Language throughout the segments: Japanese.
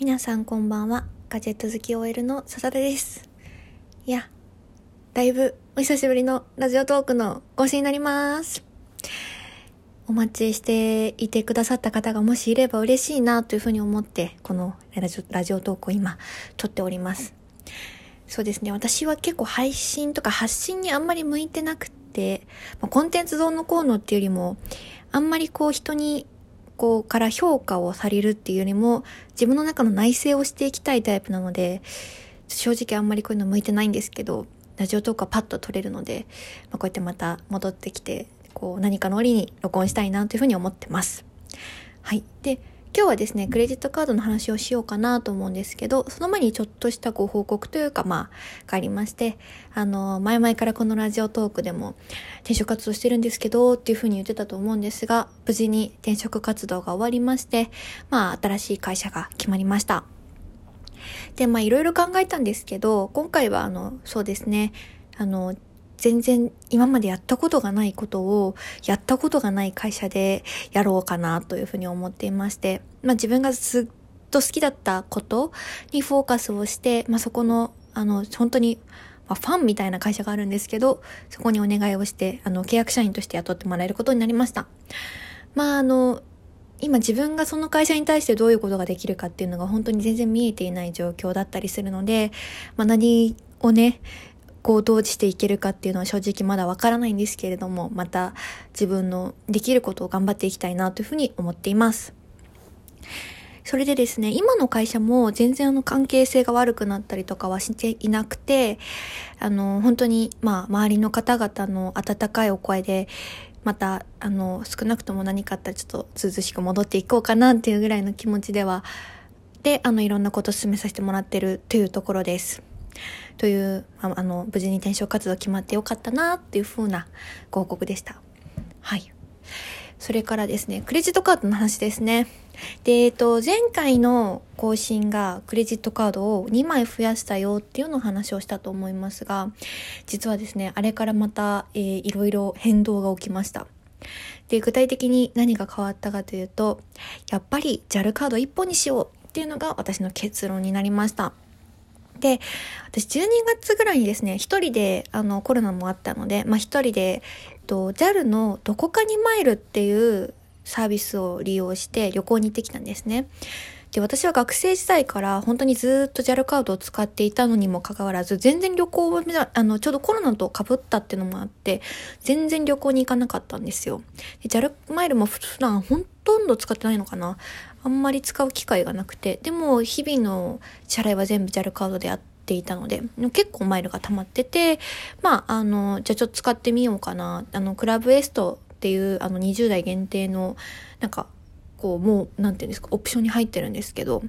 皆さんこんばんは。ガジェット好き OL の笹田です。いや、だいぶお久しぶりのラジオトークの更新になります。お待ちしていてくださった方がもしいれば嬉しいなというふうに思って、このラジオラジオトークを今撮っております。そうですね。私は結構配信とか発信にあんまり向いてなくて、コンテンツどうのこうのっていうよりも、あんまりこう人にこから評価をされるっていうよりも、自分の中の内省をしていきたいタイプなので、正直あんまりこういうの向いてないんですけど、ラジオトークはパッと撮れるので、まあ、こうやってまた戻ってきて、こう何かの折に録音したいなというふうに思ってます。はい。で、今日はですね、クレジットカードの話をしようかなと思うんですけど、その前にちょっとしたご報告というか、まあ、がありまして、あの、前々からこのラジオトークでも転職活動してるんですけど、っていうふうに言ってたと思うんですが、無事に転職活動が終わりまして、まあ、新しい会社が決まりました。で、まあ、いろいろ考えたんですけど、今回は、あの、そうですね、あの、全然今までやったことがないことをやったことがない会社でやろうかなというふうに思っていまして、まあ自分がずっと好きだったことにフォーカスをして、まあそこの、あの、本当に、まあ、ファンみたいな会社があるんですけど、そこにお願いをして、あの、契約社員として雇ってもらえることになりました。まああの、今自分がその会社に対してどういうことができるかっていうのが本当に全然見えていない状況だったりするので、まあ何をね、こうどうしていけるかっていうのは正直まだわからないんですけれども、また自分のできることを頑張っていきたいなというふうに思っています。それでですね、今の会社も全然あの関係性が悪くなったりとかはしていなくて、あの、本当に、まあ、周りの方々の温かいお声で、また、あの、少なくとも何かあったらちょっと涼しく戻っていこうかなっていうぐらいの気持ちでは、で、あの、いろんなこと進めさせてもらってるというところです。という、あの、無事に転職活動決まってよかったなっていう風なご報告でした。はい。それからですね、クレジットカードの話ですね。で、えっと、前回の更新がクレジットカードを2枚増やしたよっていうのを話をしたと思いますが、実はですね、あれからまた、えー、いろいろ変動が起きました。で、具体的に何が変わったかというと、やっぱり JAL カード1本にしようっていうのが私の結論になりました。で、私12月ぐらいにですね、一人で、あの、コロナもあったので、まあ一人で、えっと、JAL のどこかにマイルっていうサービスを利用して旅行に行ってきたんですね。で、私は学生時代から本当にずっと JAL カードを使っていたのにもかかわらず、全然旅行を、あの、ちょうどコロナと被ったっていうのもあって、全然旅行に行かなかったんですよ。JAL マイルも普段ほとんど使ってないのかなあんまり使う機会がなくて、でも日々の支払いは全部 JAL カードでやっていたので、結構マイルが溜まってて、まあ、あの、じゃあちょっと使ってみようかな。あの、クラブエストっていう、あの、20代限定の、なんか、こう、もう、なんていうんですか、オプションに入ってるんですけど、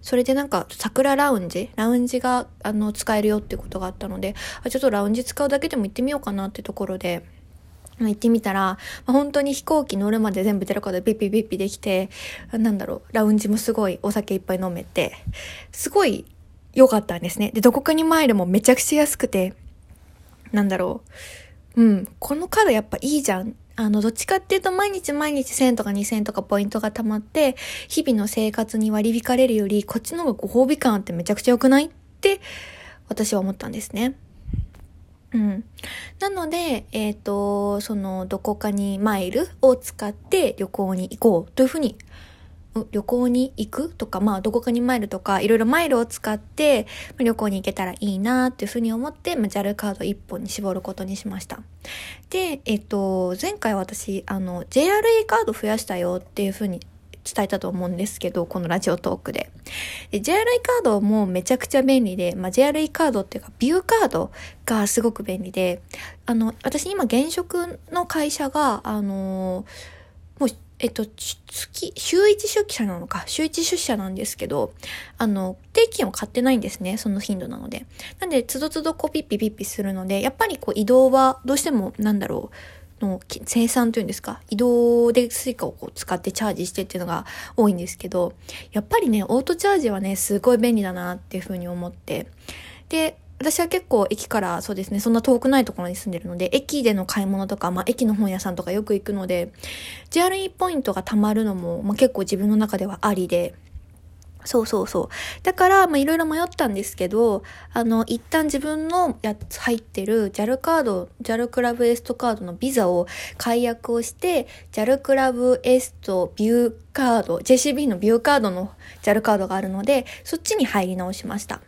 それでなんか、桜ラウンジラウンジが、あの、使えるよってことがあったので、あ、ちょっとラウンジ使うだけでも行ってみようかなってところで、行ってみたら、ま、本当に飛行機乗るまで全部出ることでピッピピッピできて、なんだろう、ラウンジもすごいお酒いっぱい飲めて、すごい良かったんですね。で、どこかにマイルもめちゃくちゃ安くて、なんだろう。うん、このカードやっぱいいじゃん。あの、どっちかっていうと毎日毎日1000とか2000とかポイントが貯まって、日々の生活に割り引かれるより、こっちの方がご褒美感あってめちゃくちゃ良くないって、私は思ったんですね。うん。なので、えっ、ー、と、その、どこかにマイルを使って旅行に行こうというふうに、旅行に行くとか、まあ、どこかにマイルとか、いろいろマイルを使って旅行に行けたらいいなっていうふうに思って、まあ、JAL カード1本に絞ることにしました。で、えっ、と、前回私、あの、JRE カード増やしたよっていうふうに伝えたと思うんですけど、このラジオトークで。で JRE カードもめちゃくちゃ便利で、まあ、JRE カードっていうか、ビューカードがすごく便利で、あの、私今現職の会社が、あのもう、えっと、月、週一出社なのか、週一出社なんですけど、あの、定期券を買ってないんですね、その頻度なので。なんで、つどつどこうピッピピッピするので、やっぱりこう移動はどうしても、なんだろう、の精算というんですか。移動で Suica をこう使ってチャージしてっていうのが多いんですけどやっぱりねオートチャージはねすごい便利だなっていうふうに思って。で私は結構駅からそうですねそんな遠くないところに住んでるので駅での買い物とか、まあ、駅の本屋さんとかよく行くので JRE ポイントが貯まるのも、まあ、結構自分の中ではありでそうそうそう。だから、まあ、いろいろ迷ったんですけど、あの、一旦自分のやつ入ってる JAL カード、JAL クラブエストカードのビザを解約をして、JAL クラブエストビューカード、JCB のビューカードの JAL カードがあるので、そっちに入り直しました。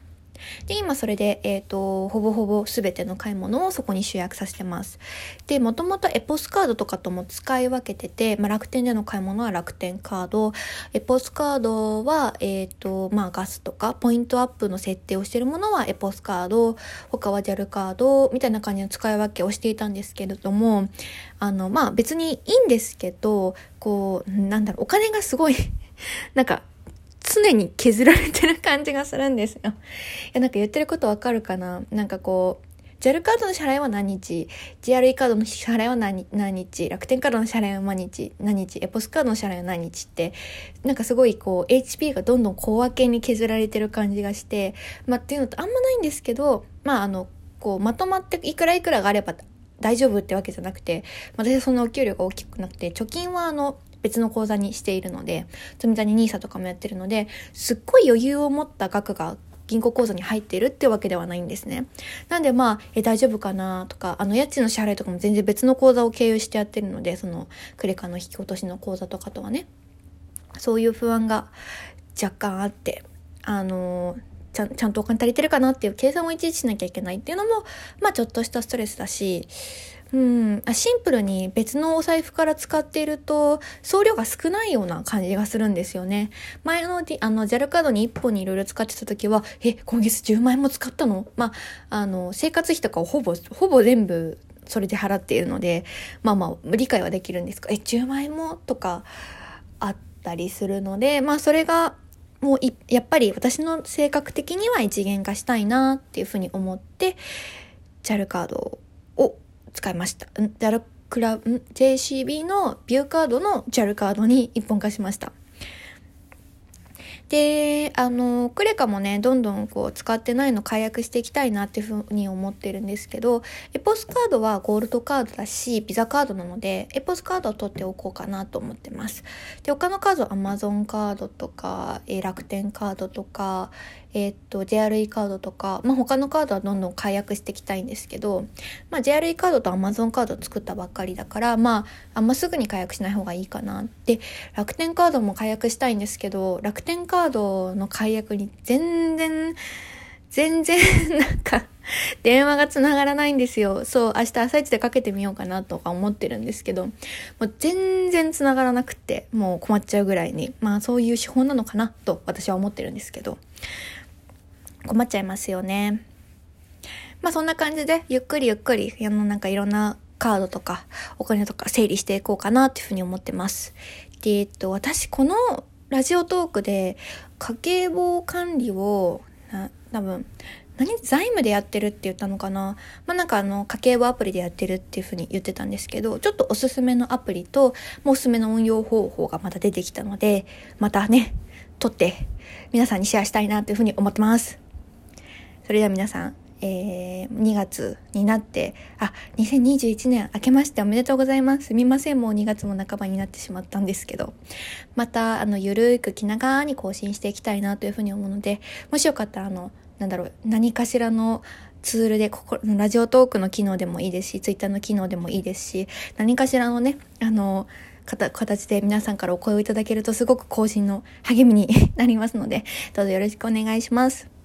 で、今それで、えっ、ー、と、ほぼほぼ全ての買い物をそこに集約させてます。で、もともとエポスカードとかとも使い分けてて、まあ、楽天での買い物は楽天カード、エポスカードは、えっ、ー、と、まあ、ガスとか、ポイントアップの設定をしてるものはエポスカード、他は JAL カード、みたいな感じの使い分けをしていたんですけれども、あの、まあ、別にいいんですけど、こう、なんだろう、お金がすごい なんか、常に削られてる感じがするんですよ。いや、なんか言ってることわかるかな？なんかこう、JAL カードの支払いは何日 ?JRE カードの支払いは何何日？楽天カードの支払いは何日？何日？エポスカードの支払いは何日って、なんかすごいこう、HP がどんどん小分けに削られてる感じがして、まあっていうのとあんまないんですけど、まああの、こう、まとまっていくらいくらがあれば大丈夫ってわけじゃなくて、私はそのお給料が大きくなくて、貯金はあの、別の口座にしているので、積み立て NISA とかもやってるので、すっごい余裕を持った額が銀行口座に入ってるってわけではないんですね。なんでまあ、え、大丈夫かなとか、あの、家賃の支払いとかも全然別の口座を経由してやってるので、その、クレカの引き落としの口座とかとはね、そういう不安が若干あって、あのちゃん、ちゃんとお金足りてるかなっていう計算をいちいちしなきゃいけないっていうのも、まあちょっとしたストレスだし、うん、シンプルに別のお財布から使っていると、送料が少ないような感じがするんですよね。前の、あの、JAL カードに1本にいろいろ使ってた時は、え、今月10万円も使ったの？まあ、あの、生活費とかをほぼ、ほぼ全部それで払っているので、まあまあ、理解はできるんですが、え、10万円も？とかあったりするので、まあそれが、もうやっぱり私の性格的には一元化したいなっていうふうに思って、JAL カードを使いました。JAL クラ、ブ ?JCB のビューカードの JAL カードに一本化しました。で、あの、クレカもね、どんどんこう使ってないの解約していきたいなっていうふうに思ってるんですけど、エポスカードはゴールドカードだし、ビザカードなので、エポスカードを取っておこうかなと思ってます。で、他のカード、アマゾンカードとか、え楽天カードとか、えー、っと、JRE カードとか、まあ、他のカードはどんどん解約していきたいんですけど、まあ、JRE カードと Amazon カード作ったばっかりだから、まあ、あんますぐに解約しない方がいいかな。で、楽天カードも解約したいんですけど、楽天カードの解約に全然、全然、なんか、電話が繋がらないんですよ。そう、明日朝一でかけてみようかなとか思ってるんですけど、もう全然繋がらなくて、もう困っちゃうぐらいに、まあそういう手法なのかなと私は思ってるんですけど。困っちゃいますよね。まあそんな感じで、ゆっくりゆっくり、あのなんかいろんなカードとかお金とか整理していこうかなっていうふうに思ってます。で、えっと、私このラジオトークで家計簿管理を、な、多分、何財務でやってるって言ったのかな？まあ、なんかあの、家計簿アプリでやってるっていうふうに言ってたんですけど、ちょっとおすすめのアプリと、もうおすすめの運用方法がまた出てきたので、またね、撮って皆さんにシェアしたいなというふうに思ってます。それでは皆さん、えー、2月になって、あ、2021年明けましておめでとうございます。すみません、もう2月も半ばになってしまったんですけど、また、あの、ゆるーく気長に更新していきたいなというふうに思うので、もしよかったら、あの、なんだろう、何かしらのツールで、ここ、ラジオトークの機能でもいいですし、ツイッターの機能でもいいですし、何かしらのね、あの、形で皆さんからお声をいただけるとすごく更新の励みに なりますので、どうぞよろしくお願いします。